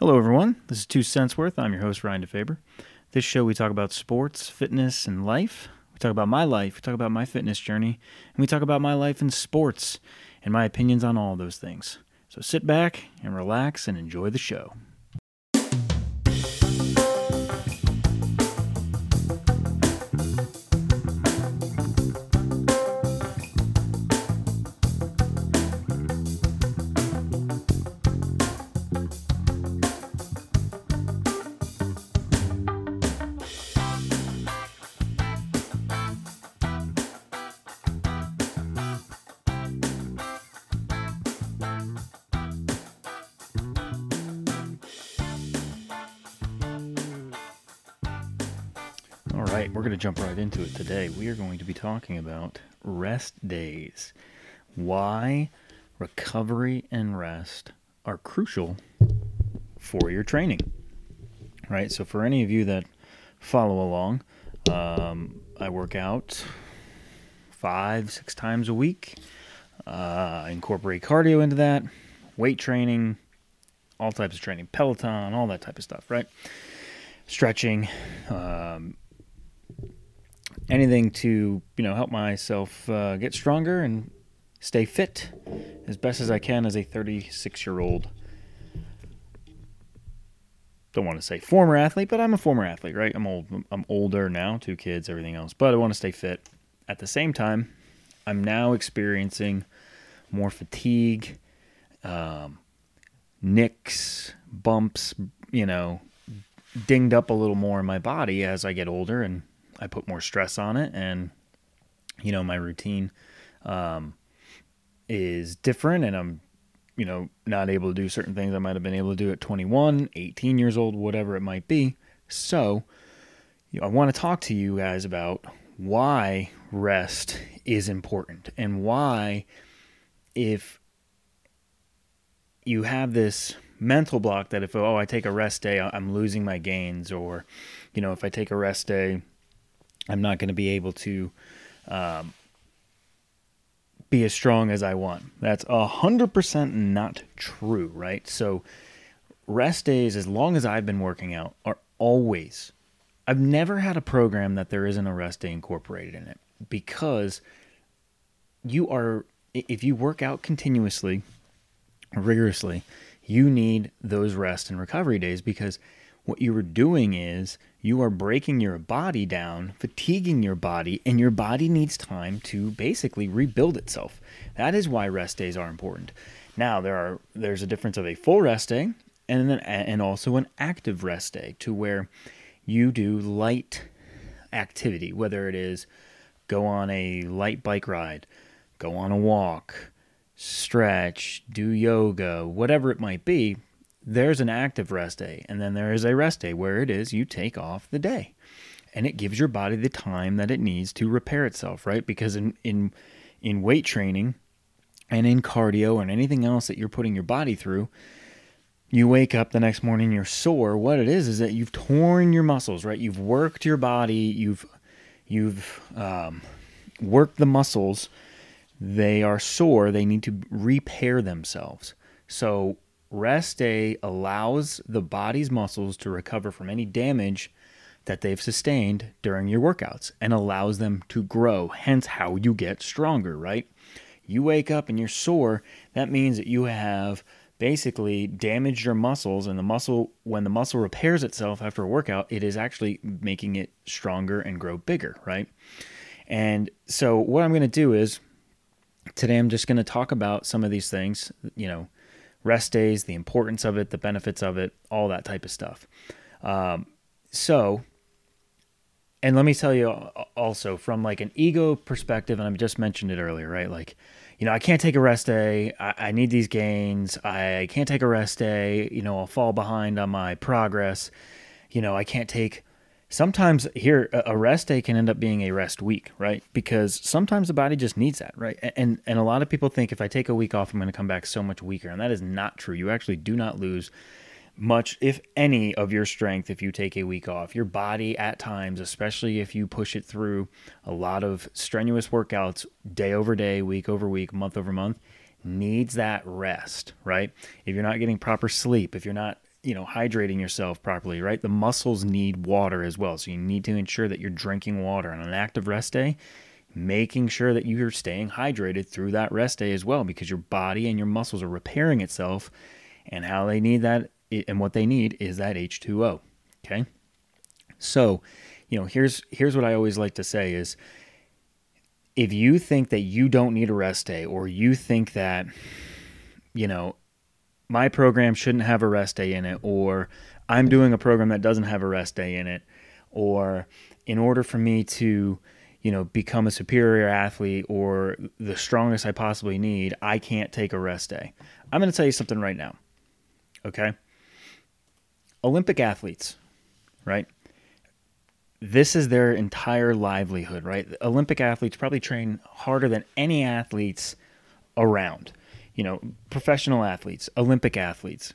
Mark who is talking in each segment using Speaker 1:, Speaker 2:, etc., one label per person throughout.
Speaker 1: Hello, everyone. This is Two Cents Worth. I'm your host, Ryan DeFaber. This show, we talk about sports, fitness, and life. We talk about my life, we talk about my fitness journey, and we talk about my life in sports and my opinions on all those things. So sit back and relax and enjoy the show. Today. We are going to be talking about rest days. Why recovery and rest are crucial for your training. Right? So, for any of you that follow along, um, I work out five, six times a week. Uh, I incorporate cardio into that, weight training, all types of training, Peloton, all that type of stuff, right? Stretching, um, anything to you know help myself uh, get stronger and stay fit as best as I can as a 36 year old. Don't want to say former athlete, but I'm a former athlete, right? I'm old. I'm older now, two kids, everything else, but I want to stay fit. At the same time, I'm now experiencing more fatigue, um, nicks, bumps, you know, dinged up a little more in my body as I get older and I put more stress on it, and you know my routine um, is different, and I'm you know not able to do certain things I might have been able to do at 21, 18 years old, whatever it might be. So you know, I want to talk to you guys about why rest is important and why if you have this mental block that if oh I take a rest day I'm losing my gains or you know if I take a rest day I'm not going to be able to um, be as strong as I want. That's a hundred percent not true, right? So rest days, as long as I've been working out, are always. I've never had a program that there isn't a rest day incorporated in it because you are if you work out continuously, rigorously, you need those rest and recovery days because what you are doing is you are breaking your body down, fatiguing your body, and your body needs time to basically rebuild itself. That is why rest days are important. Now there are there's a difference of a full rest day and then and also an active rest day to where you do light activity, whether it is go on a light bike ride, go on a walk, stretch, do yoga, whatever it might be, there's an active rest day, and then there is a rest day where it is you take off the day. And it gives your body the time that it needs to repair itself, right? Because in in in weight training and in cardio and anything else that you're putting your body through, you wake up the next morning you're sore. What it is is that you've torn your muscles, right? You've worked your body, you've you've um, worked the muscles. They are sore. They need to repair themselves. So Rest day allows the body's muscles to recover from any damage that they've sustained during your workouts and allows them to grow, hence, how you get stronger, right? You wake up and you're sore, that means that you have basically damaged your muscles and the muscle when the muscle repairs itself after a workout it is actually making it stronger and grow bigger right and so what i'm going to do is today i'm just going to talk about some of these things you know rest days, the importance of it, the benefits of it, all that type of stuff. Um, so, and let me tell you also from like an ego perspective, and I just mentioned it earlier, right? Like, you know, I can't take a rest day. I, I need these gains. I can't take a rest day. You know, I'll fall behind on my progress. You know, I can't take sometimes here a rest day can end up being a rest week right? Because sometimes the body just needs that right? And and a lot of people think if i take a week off i'm going to come back so much weaker and that is not true. You actually do not lose much if any of your strength if you take a week off. Your body at times especially if you push it through a lot of strenuous workouts day over day week over week month over month needs that rest right? If you're not getting proper sleep if you're not you know, hydrating yourself properly, right? The muscles need water as well. So you need to ensure that you're drinking water on an active rest day, making sure that you're staying hydrated through that rest day as well, because your body and your muscles are repairing itself. And how they need that and what they need is that H2O. Okay. So, you know, here's here's what I always like to say is if you think that you don't need a rest day or you think that you know my program shouldn't have a rest day in it or I'm doing a program that doesn't have a rest day in it or in order for me to you know become a superior athlete or the strongest I possibly need I can't take a rest day. I'm going to tell you something right now. Okay? Olympic athletes, right? this is their entire livelihood, right? Olympic athletes probably train harder than any athletes around. You know, professional athletes, Olympic athletes.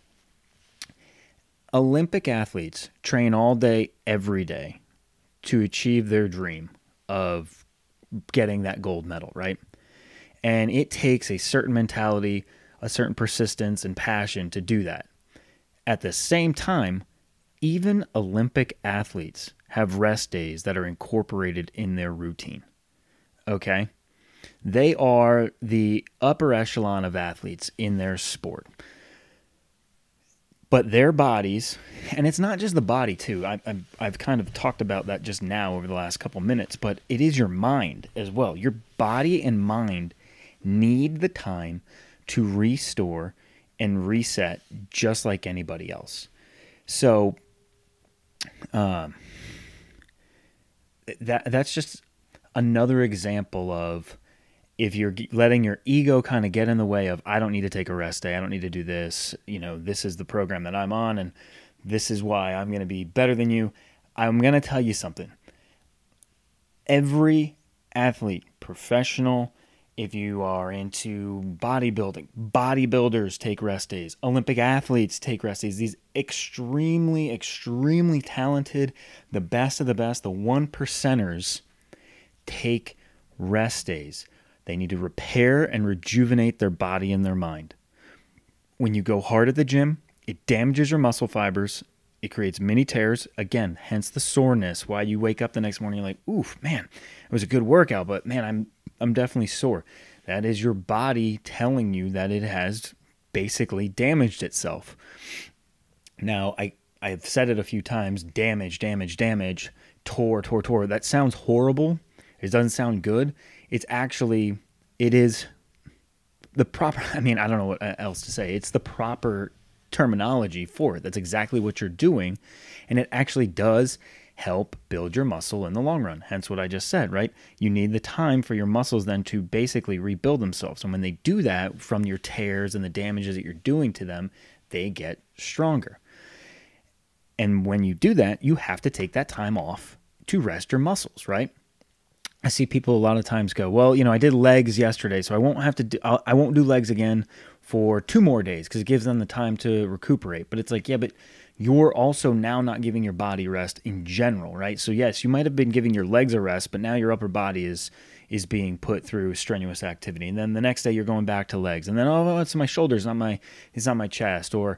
Speaker 1: Olympic athletes train all day, every day to achieve their dream of getting that gold medal, right? And it takes a certain mentality, a certain persistence, and passion to do that. At the same time, even Olympic athletes have rest days that are incorporated in their routine. Okay? They are the upper echelon of athletes in their sport. But their bodies, and it's not just the body, too. I, I've kind of talked about that just now over the last couple minutes, but it is your mind as well. Your body and mind need the time to restore and reset just like anybody else. So, um, that that's just another example of if you're letting your ego kind of get in the way of I don't need to take a rest day, I don't need to do this, you know, this is the program that I'm on and this is why I'm going to be better than you. I'm going to tell you something. Every athlete, professional, if you are into bodybuilding, bodybuilders take rest days, Olympic athletes take rest days. These extremely, extremely talented, the best of the best, the one percenters take rest days. They need to repair and rejuvenate their body and their mind. When you go hard at the gym, it damages your muscle fibers. It creates many tears. Again, hence the soreness. Why you wake up the next morning, you're like, oof, man, it was a good workout, but man, I'm I'm definitely sore. That is your body telling you that it has basically damaged itself. Now, I I've said it a few times, damage, damage, damage, tore, tore, tore. That sounds horrible. It doesn't sound good. It's actually it is the proper I mean, I don't know what else to say. It's the proper terminology for it. That's exactly what you're doing and it actually does help build your muscle in the long run. Hence what I just said, right? You need the time for your muscles then to basically rebuild themselves. And when they do that from your tears and the damages that you're doing to them, they get stronger. And when you do that, you have to take that time off to rest your muscles, right? I see people a lot of times go, well, you know, I did legs yesterday, so I won't have to do, I'll, I will not do legs again for two more days because it gives them the time to recuperate. But it's like, yeah, but you're also now not giving your body rest in general, right? So yes, you might have been giving your legs a rest, but now your upper body is is being put through strenuous activity. And then the next day you're going back to legs. And then oh, oh it's my shoulders, not my it's not my chest or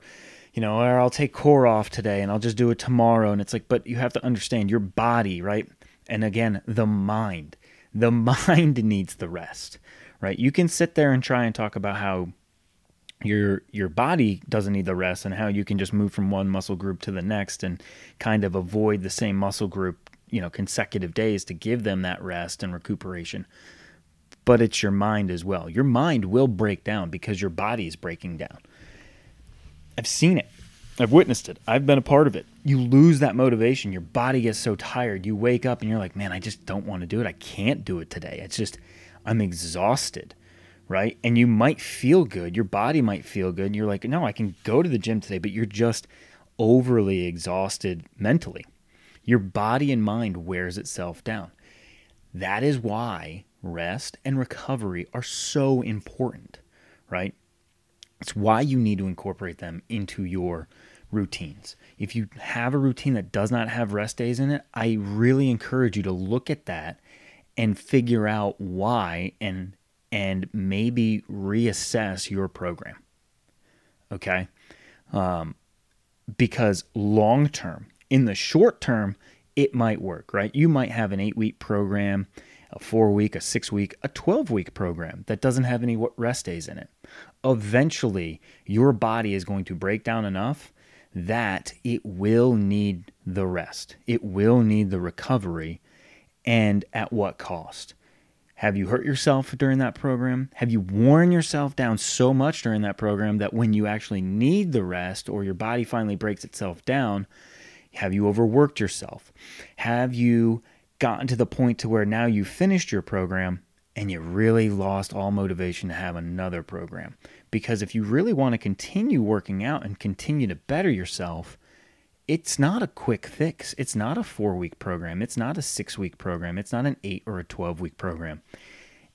Speaker 1: you know, or I'll take core off today and I'll just do it tomorrow and it's like but you have to understand your body, right? And again, the mind. The mind needs the rest, right? You can sit there and try and talk about how your your body doesn't need the rest and how you can just move from one muscle group to the next and kind of avoid the same muscle group you know consecutive days to give them that rest and recuperation. But it's your mind as well. Your mind will break down because your body is breaking down. I've seen it. I've witnessed it. I've been a part of it you lose that motivation your body gets so tired you wake up and you're like man i just don't want to do it i can't do it today it's just i'm exhausted right? And you might feel good, your body might feel good. And you're like, no, I can go to the gym today, but you're just overly exhausted mentally. Your body and mind wears itself down. That is why rest and recovery are so important, right? It's why you need to incorporate them into your routines. If you have a routine that does not have rest days in it, I really encourage you to look at that and figure out why and and maybe reassess your program. Okay. Um, because long term, in the short term, it might work, right? You might have an eight week program, a four week, a six week, a 12 week program that doesn't have any rest days in it. Eventually, your body is going to break down enough that it will need the rest, it will need the recovery. And at what cost? Have you hurt yourself during that program? Have you worn yourself down so much during that program that when you actually need the rest or your body finally breaks itself down, have you overworked yourself? Have you gotten to the point to where now you've finished your program and you really lost all motivation to have another program? Because if you really want to continue working out and continue to better yourself, it's not a quick fix. It's not a four week program. It's not a six week program. It's not an eight or a 12 week program.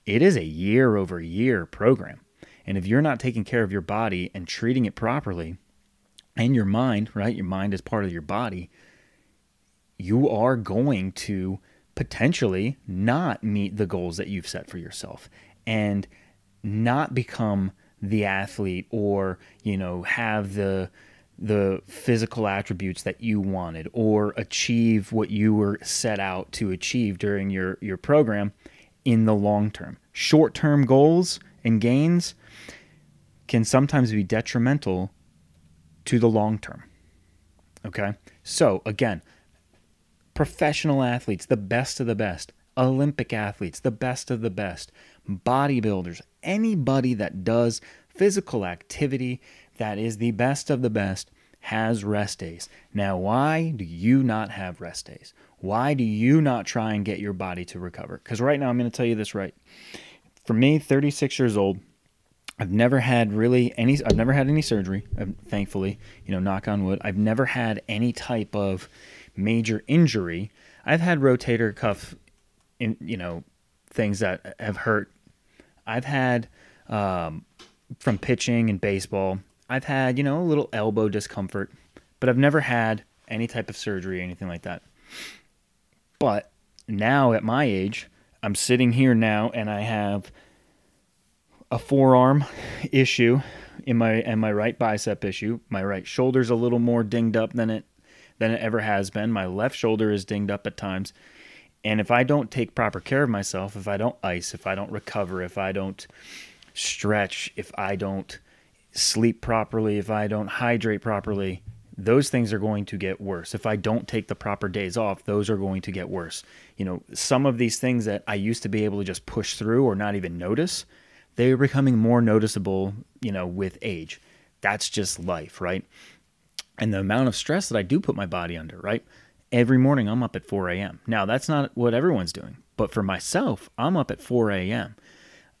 Speaker 1: It is a year over year program. And if you're not taking care of your body and treating it properly and your mind, right? Your mind is part of your body. You are going to potentially not meet the goals that you've set for yourself and not become the athlete or, you know, have the the physical attributes that you wanted or achieve what you were set out to achieve during your, your program in the long term. Short term goals and gains can sometimes be detrimental to the long term. Okay? So, again, professional athletes, the best of the best, Olympic athletes, the best of the best, bodybuilders, anybody that does physical activity that is the best of the best has rest days. Now, why do you not have rest days? Why do you not try and get your body to recover? Because right now, I'm going to tell you this right. For me, 36 years old, I've never had really any. I've never had any surgery. Um, thankfully, you know, knock on wood. I've never had any type of major injury. I've had rotator cuff, in you know, things that have hurt. I've had um, from pitching and baseball. I've had, you know, a little elbow discomfort, but I've never had any type of surgery or anything like that. But now at my age, I'm sitting here now and I have a forearm issue in my and my right bicep issue. My right shoulder's a little more dinged up than it than it ever has been. My left shoulder is dinged up at times. And if I don't take proper care of myself, if I don't ice, if I don't recover, if I don't stretch, if I don't sleep properly, if I don't hydrate properly, those things are going to get worse. If I don't take the proper days off, those are going to get worse. You know, some of these things that I used to be able to just push through or not even notice, they're becoming more noticeable, you know, with age. That's just life, right? And the amount of stress that I do put my body under, right? Every morning I'm up at 4 a.m. Now, that's not what everyone's doing, but for myself, I'm up at 4 a.m.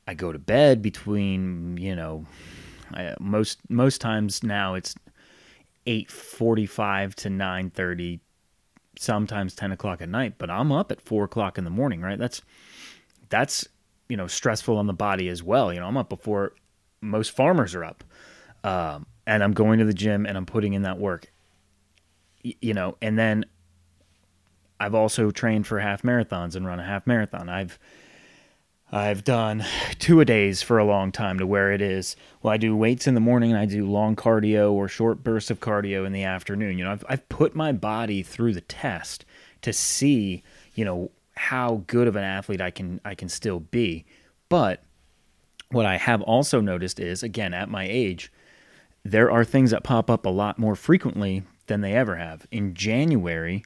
Speaker 1: I go to bed between, you know, I, most most times now it's 8.45 to 9.30 sometimes 10 o'clock at night but i'm up at 4 o'clock in the morning right that's that's you know stressful on the body as well you know i'm up before most farmers are up um, and i'm going to the gym and i'm putting in that work y- you know and then i've also trained for half marathons and run a half marathon i've I've done two a days for a long time to where it is. Well, I do weights in the morning and I do long cardio or short bursts of cardio in the afternoon. You know, I've, I've put my body through the test to see, you know, how good of an athlete I can I can still be. But what I have also noticed is, again, at my age, there are things that pop up a lot more frequently than they ever have. In January,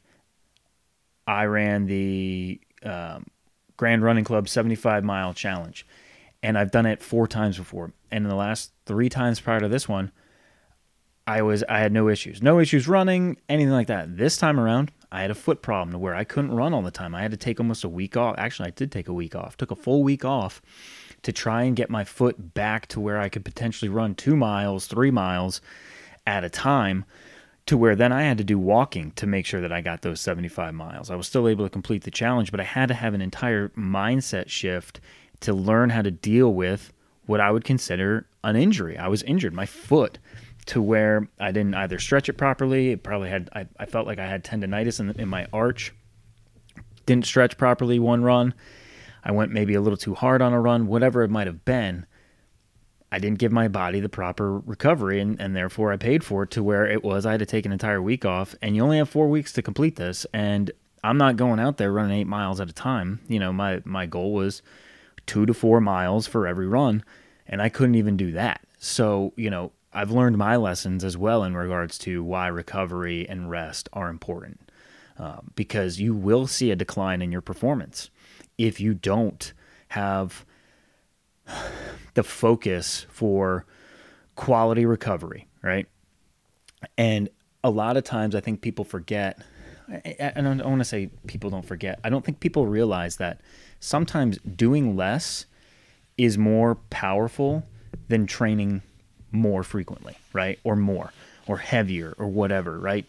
Speaker 1: I ran the um, Grand Running Club 75 mile challenge. And I've done it four times before. And in the last three times prior to this one, I was I had no issues. No issues running, anything like that. This time around, I had a foot problem to where I couldn't run all the time. I had to take almost a week off. Actually, I did take a week off. Took a full week off to try and get my foot back to where I could potentially run 2 miles, 3 miles at a time to where then I had to do walking to make sure that I got those 75 miles. I was still able to complete the challenge, but I had to have an entire mindset shift to learn how to deal with what I would consider an injury. I was injured, my foot, to where I didn't either stretch it properly. It probably had, I, I felt like I had tendonitis in, in my arch. Didn't stretch properly one run. I went maybe a little too hard on a run, whatever it might have been. I didn't give my body the proper recovery and, and therefore I paid for it to where it was I had to take an entire week off and you only have four weeks to complete this and I'm not going out there running eight miles at a time. You know, my my goal was two to four miles for every run, and I couldn't even do that. So, you know, I've learned my lessons as well in regards to why recovery and rest are important. Um, because you will see a decline in your performance if you don't have the focus for quality recovery, right? And a lot of times I think people forget and I don't, want to say people don't forget. I don't think people realize that sometimes doing less is more powerful than training more frequently, right? Or more, or heavier, or whatever, right?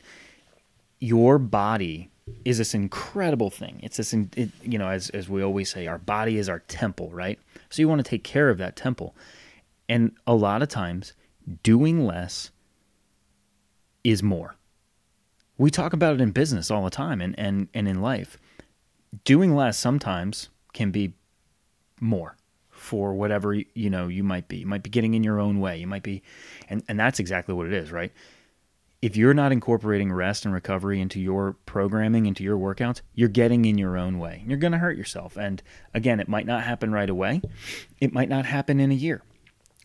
Speaker 1: Your body is this incredible thing. It's this, it, you know, as, as we always say, our body is our temple, right? So you want to take care of that temple. And a lot of times, doing less is more we talk about it in business all the time and, and, and in life. Doing less sometimes can be more for whatever you know you might be. You might be getting in your own way. You might be and, and that's exactly what it is, right? If you're not incorporating rest and recovery into your programming, into your workouts, you're getting in your own way. You're going to hurt yourself. And again, it might not happen right away. It might not happen in a year.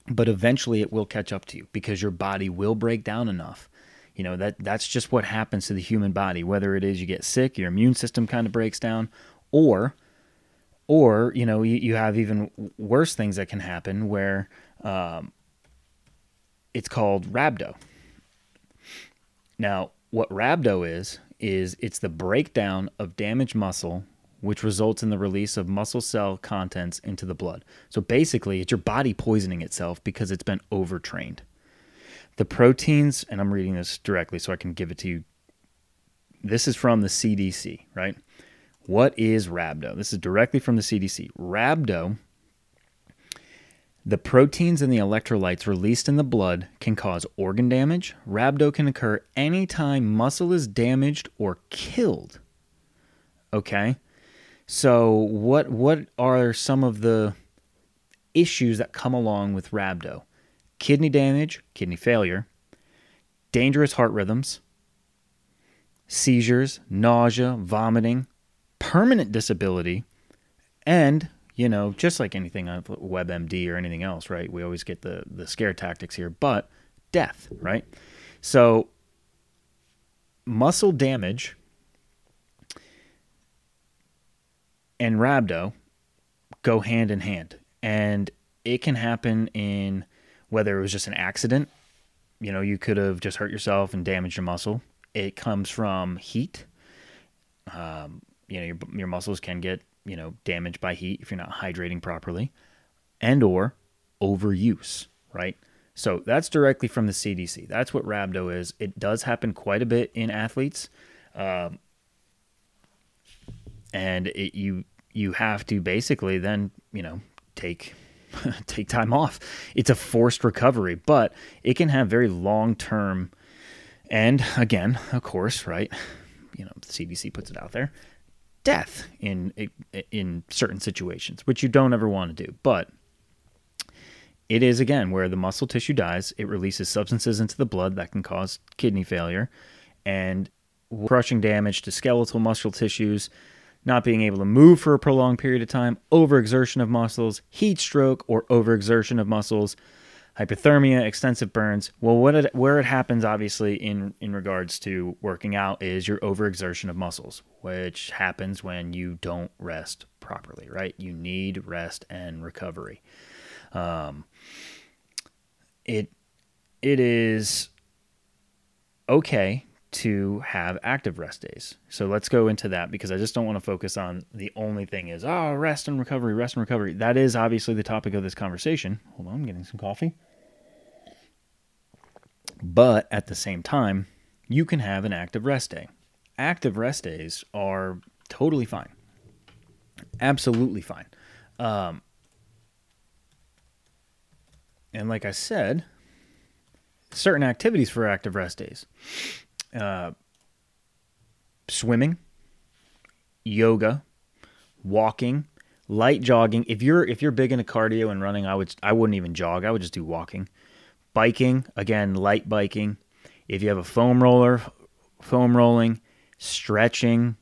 Speaker 1: But eventually it will catch up to you because your body will break down enough you know that that's just what happens to the human body whether it is you get sick your immune system kind of breaks down or or you know you, you have even worse things that can happen where um, it's called rhabdo now what rhabdo is is it's the breakdown of damaged muscle which results in the release of muscle cell contents into the blood so basically it's your body poisoning itself because it's been overtrained the proteins, and I'm reading this directly so I can give it to you. This is from the CDC, right? What is rhabdo? This is directly from the CDC. Rhabdo, the proteins and the electrolytes released in the blood can cause organ damage. Rhabdo can occur anytime muscle is damaged or killed. Okay? So, what what are some of the issues that come along with rhabdo? kidney damage, kidney failure, dangerous heart rhythms, seizures, nausea, vomiting, permanent disability, and you know, just like anything on WebMD or anything else, right? We always get the the scare tactics here, but death, right? So muscle damage and rhabdo go hand in hand, and it can happen in whether it was just an accident, you know, you could have just hurt yourself and damaged your muscle. It comes from heat. Um, you know, your, your muscles can get, you know, damaged by heat if you're not hydrating properly and or overuse, right? So that's directly from the CDC. That's what rhabdo is. It does happen quite a bit in athletes. Um, and it, you you have to basically then, you know, take take time off. It's a forced recovery, but it can have very long term. And again, of course, right? You know, the CDC puts it out there. Death in in certain situations, which you don't ever want to do, but it is again where the muscle tissue dies. It releases substances into the blood that can cause kidney failure, and crushing damage to skeletal muscle tissues, not being able to move for a prolonged period of time, overexertion of muscles, heat stroke or overexertion of muscles, hypothermia, extensive burns. Well, what it, where it happens obviously in in regards to working out is your overexertion of muscles, which happens when you don't rest properly, right? You need rest and recovery. Um, it it is okay to have active rest days. So let's go into that because I just don't want to focus on the only thing is, oh, rest and recovery, rest and recovery. That is obviously the topic of this conversation. Hold on, I'm getting some coffee. But at the same time, you can have an active rest day. Active rest days are totally fine. Absolutely fine. Um, and like I said, certain activities for active rest days uh, swimming, yoga, walking, light jogging. If you're if you're big into cardio and running, I would I wouldn't even jog. I would just do walking. Biking, again, light biking. If you have a foam roller, foam rolling, stretching,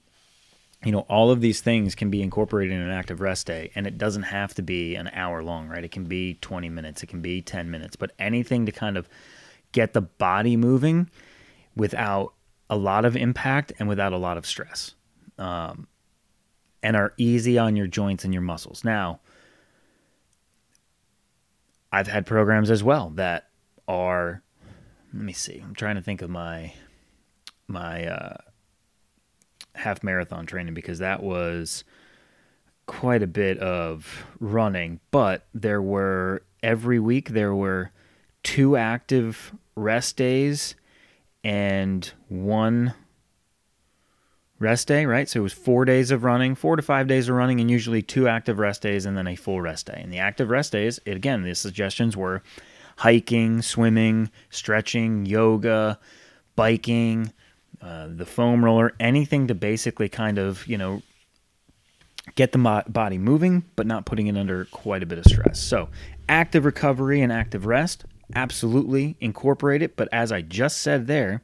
Speaker 1: you know, all of these things can be incorporated in an active rest day and it doesn't have to be an hour long, right? It can be 20 minutes, it can be 10 minutes, but anything to kind of get the body moving without a lot of impact and without a lot of stress. Um, and are easy on your joints and your muscles. Now, I've had programs as well that are let me see. I'm trying to think of my my uh, half marathon training because that was quite a bit of running, but there were every week there were two active rest days and one rest day, right? So it was four days of running, four to five days of running, and usually two active rest days and then a full rest day. And the active rest days, again, the suggestions were hiking, swimming, stretching, yoga, biking, uh, the foam roller, anything to basically kind of, you know, get the body moving, but not putting it under quite a bit of stress. So, active recovery and active rest, absolutely incorporate it. But as I just said there,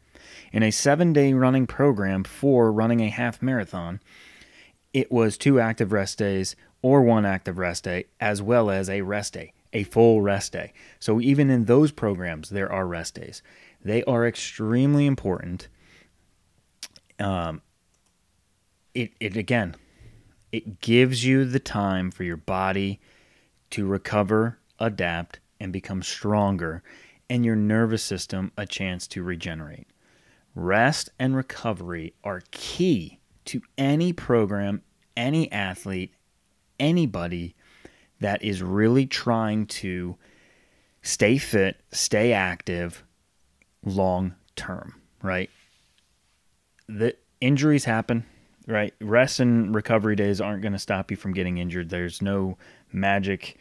Speaker 1: in a seven day running program for running a half marathon, it was two active rest days or one active rest day, as well as a rest day, a full rest day. So, even in those programs, there are rest days. They are extremely important um, it it again, it gives you the time for your body to recover, adapt, and become stronger, and your nervous system a chance to regenerate. Rest and recovery are key to any program, any athlete, anybody that is really trying to stay fit, stay active long term, right? the injuries happen, right? Rest and recovery days aren't going to stop you from getting injured. There's no magic,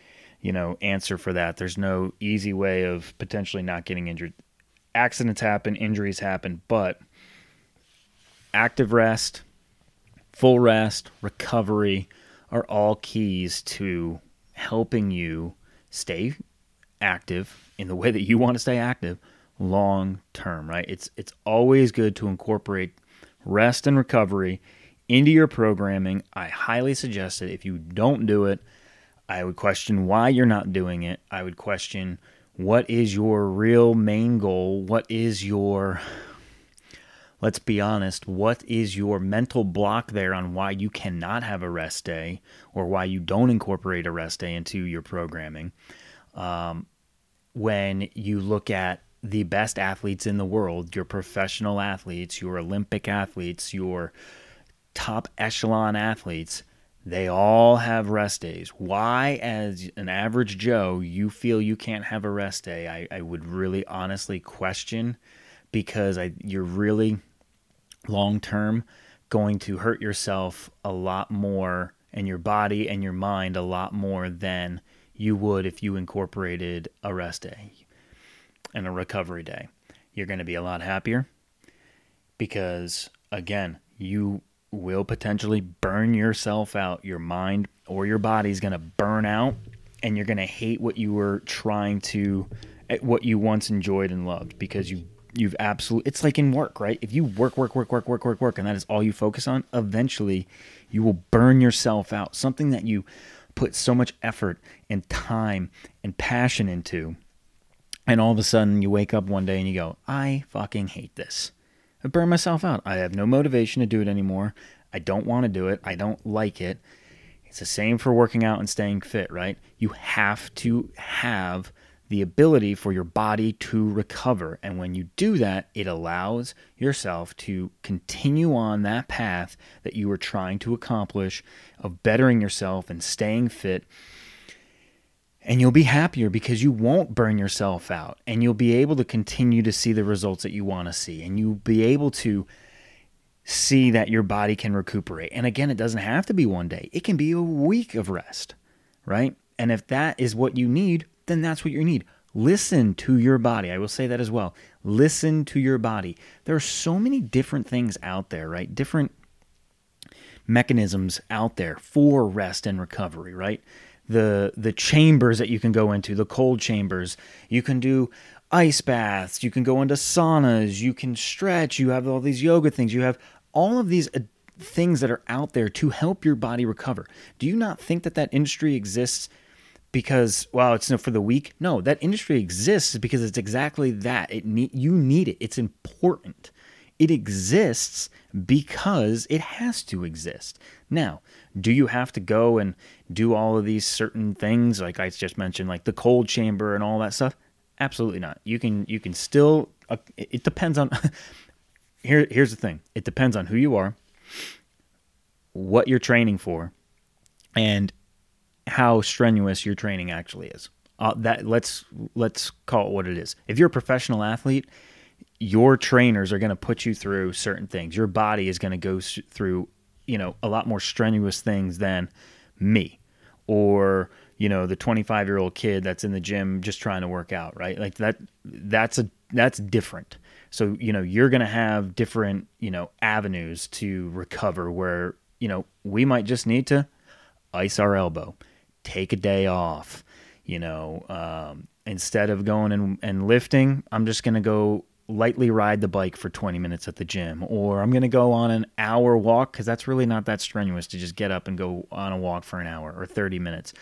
Speaker 1: you know, answer for that. There's no easy way of potentially not getting injured. Accidents happen, injuries happen, but active rest, full rest, recovery are all keys to helping you stay active in the way that you want to stay active long term, right? It's it's always good to incorporate rest and recovery into your programming. I highly suggest it. If you don't do it, I would question why you're not doing it. I would question what is your real main goal? What is your, let's be honest, what is your mental block there on why you cannot have a rest day or why you don't incorporate a rest day into your programming? Um, when you look at the best athletes in the world, your professional athletes, your Olympic athletes, your top echelon athletes, they all have rest days. Why, as an average Joe, you feel you can't have a rest day, I, I would really honestly question because I, you're really long term going to hurt yourself a lot more and your body and your mind a lot more than you would if you incorporated a rest day and a recovery day. You're going to be a lot happier because, again, you will potentially burn yourself out. Your mind or your body is going to burn out, and you're going to hate what you were trying to, eh, what you once enjoyed and loved because you you've absolutely it's like in work right if you work work work work work work work and that is all you focus on eventually you will burn yourself out something that you put so much effort and time and passion into and all of a sudden you wake up one day and you go, I fucking hate this. I burn myself out. I have no motivation to do it anymore. I don't want to do it. I don't like it. It's the same for working out and staying fit, right? You have to have the ability for your body to recover. And when you do that, it allows yourself to continue on that path that you were trying to accomplish of bettering yourself and staying fit and you'll be happier because you won't burn yourself out and you'll be able to continue to see the results that you want to see and you'll be able to see that your body can recuperate. And again, it doesn't have to be one day. It can be a week of rest, right? And if that is what you need, then that's what you need. Listen to your body. I will say that as well. Listen to your body. There are so many different things out there, right? Different mechanisms out there for rest and recovery, right? The the chambers that you can go into, the cold chambers. You can do ice baths, you can go into saunas, you can stretch, you have all these yoga things, you have all of these uh, things that are out there to help your body recover. Do you not think that that industry exists because well, it's for the weak? No, that industry exists because it's exactly that. It need, you need it. It's important. It exists because it has to exist. Now, do you have to go and do all of these certain things like I just mentioned like the cold chamber and all that stuff? Absolutely not. You can you can still uh, it depends on here here's the thing. It depends on who you are, what you're training for, and how strenuous your training actually is. Uh, that let's let's call it what it is. If you're a professional athlete, your trainers are going to put you through certain things. Your body is going to go through, you know, a lot more strenuous things than me or you know the 25 year old kid that's in the gym just trying to work out right? Like that that's a that's different. So you know you're going to have different you know avenues to recover where you know we might just need to ice our elbow take a day off you know um, instead of going and, and lifting i'm just going to go lightly ride the bike for 20 minutes at the gym or i'm going to go on an hour walk because that's really not that strenuous to just get up and go on a walk for an hour or 30 minutes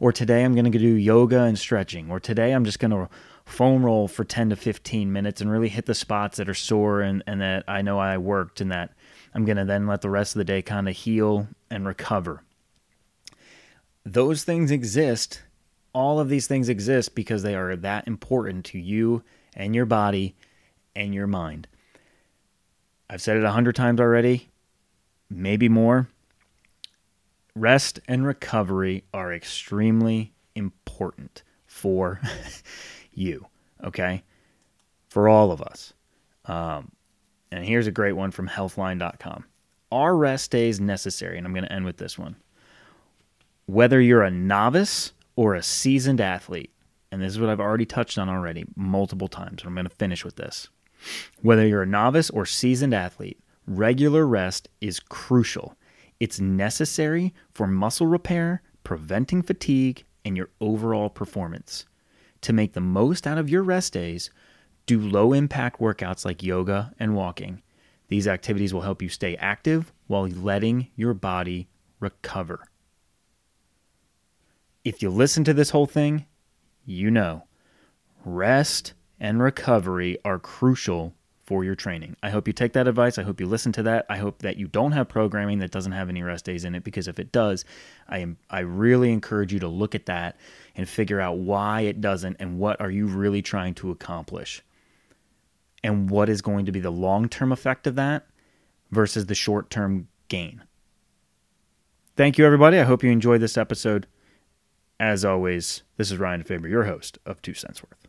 Speaker 1: or today I'm going to do yoga and stretching, or today I'm just going to foam roll for 10 to 15 minutes and really hit the spots that are sore and, and that I know I worked and that I'm going to then let the rest of the day kind of heal and recover. Those things exist. All of these things exist because they are that important to you and your body and your mind. I've said it a hundred times already, maybe more rest and recovery are extremely important for you, okay? For all of us. Um, and here's a great one from healthline.com. Are rest days necessary? And I'm going to end with this one. Whether you're a novice or a seasoned athlete, and this is what I've already touched on already multiple times, and I'm going to finish with this. Whether you're a novice or seasoned athlete, regular rest is crucial it's necessary for muscle repair, preventing fatigue, and your overall performance. To make the most out of your rest days, do low impact workouts like yoga and walking. These activities will help you stay active while letting your body recover. If you listen to this whole thing, you know rest and recovery are crucial for your training. I hope you take that advice. I hope you listen to that. I hope that you don't have programming that doesn't have any rest days in it because if it does, I am I really encourage you to look at that and figure out why it doesn't and what are you really trying to accomplish. And what is going to be the long-term effect of that versus the short-term gain. Thank you everybody. I hope you enjoyed this episode. As always, this is Ryan Faber, your host of Two Cents Worth.